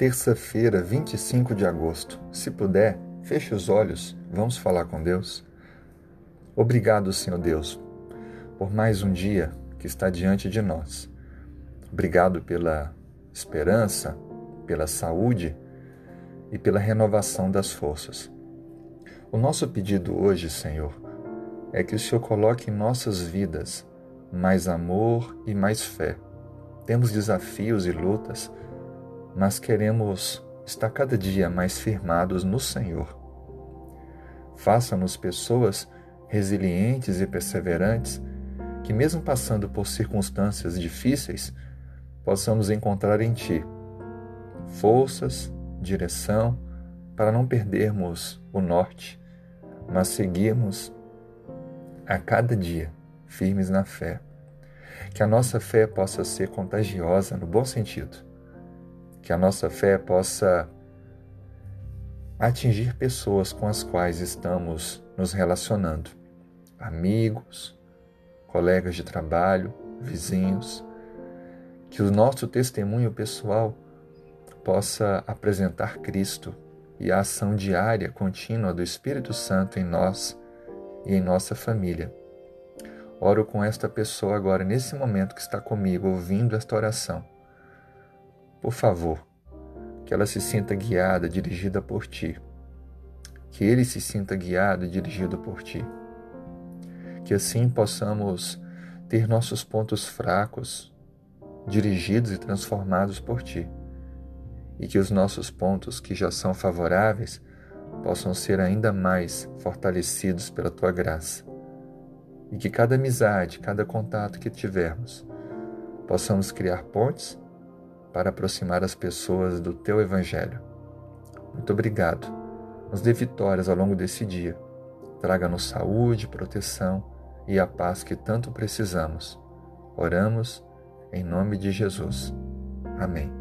terça-feira, 25 de agosto. Se puder, feche os olhos, vamos falar com Deus. Obrigado, Senhor Deus, por mais um dia que está diante de nós. Obrigado pela esperança, pela saúde e pela renovação das forças. O nosso pedido hoje, Senhor, é que o Senhor coloque em nossas vidas mais amor e mais fé. Temos desafios e lutas mas queremos estar cada dia mais firmados no Senhor. Faça-nos pessoas resilientes e perseverantes que, mesmo passando por circunstâncias difíceis, possamos encontrar em Ti forças, direção, para não perdermos o norte, mas seguirmos a cada dia firmes na fé. Que a nossa fé possa ser contagiosa no bom sentido que a nossa fé possa atingir pessoas com as quais estamos nos relacionando, amigos, colegas de trabalho, vizinhos, que o nosso testemunho pessoal possa apresentar Cristo e a ação diária, contínua do Espírito Santo em nós e em nossa família. Oro com esta pessoa agora, nesse momento que está comigo, ouvindo esta oração por favor, que ela se sinta guiada, dirigida por ti. Que ele se sinta guiado e dirigido por ti. Que assim possamos ter nossos pontos fracos dirigidos e transformados por ti. E que os nossos pontos que já são favoráveis possam ser ainda mais fortalecidos pela tua graça. E que cada amizade, cada contato que tivermos, possamos criar pontes para aproximar as pessoas do teu Evangelho. Muito obrigado. Nos dê vitórias ao longo desse dia. Traga-nos saúde, proteção e a paz que tanto precisamos. Oramos em nome de Jesus. Amém.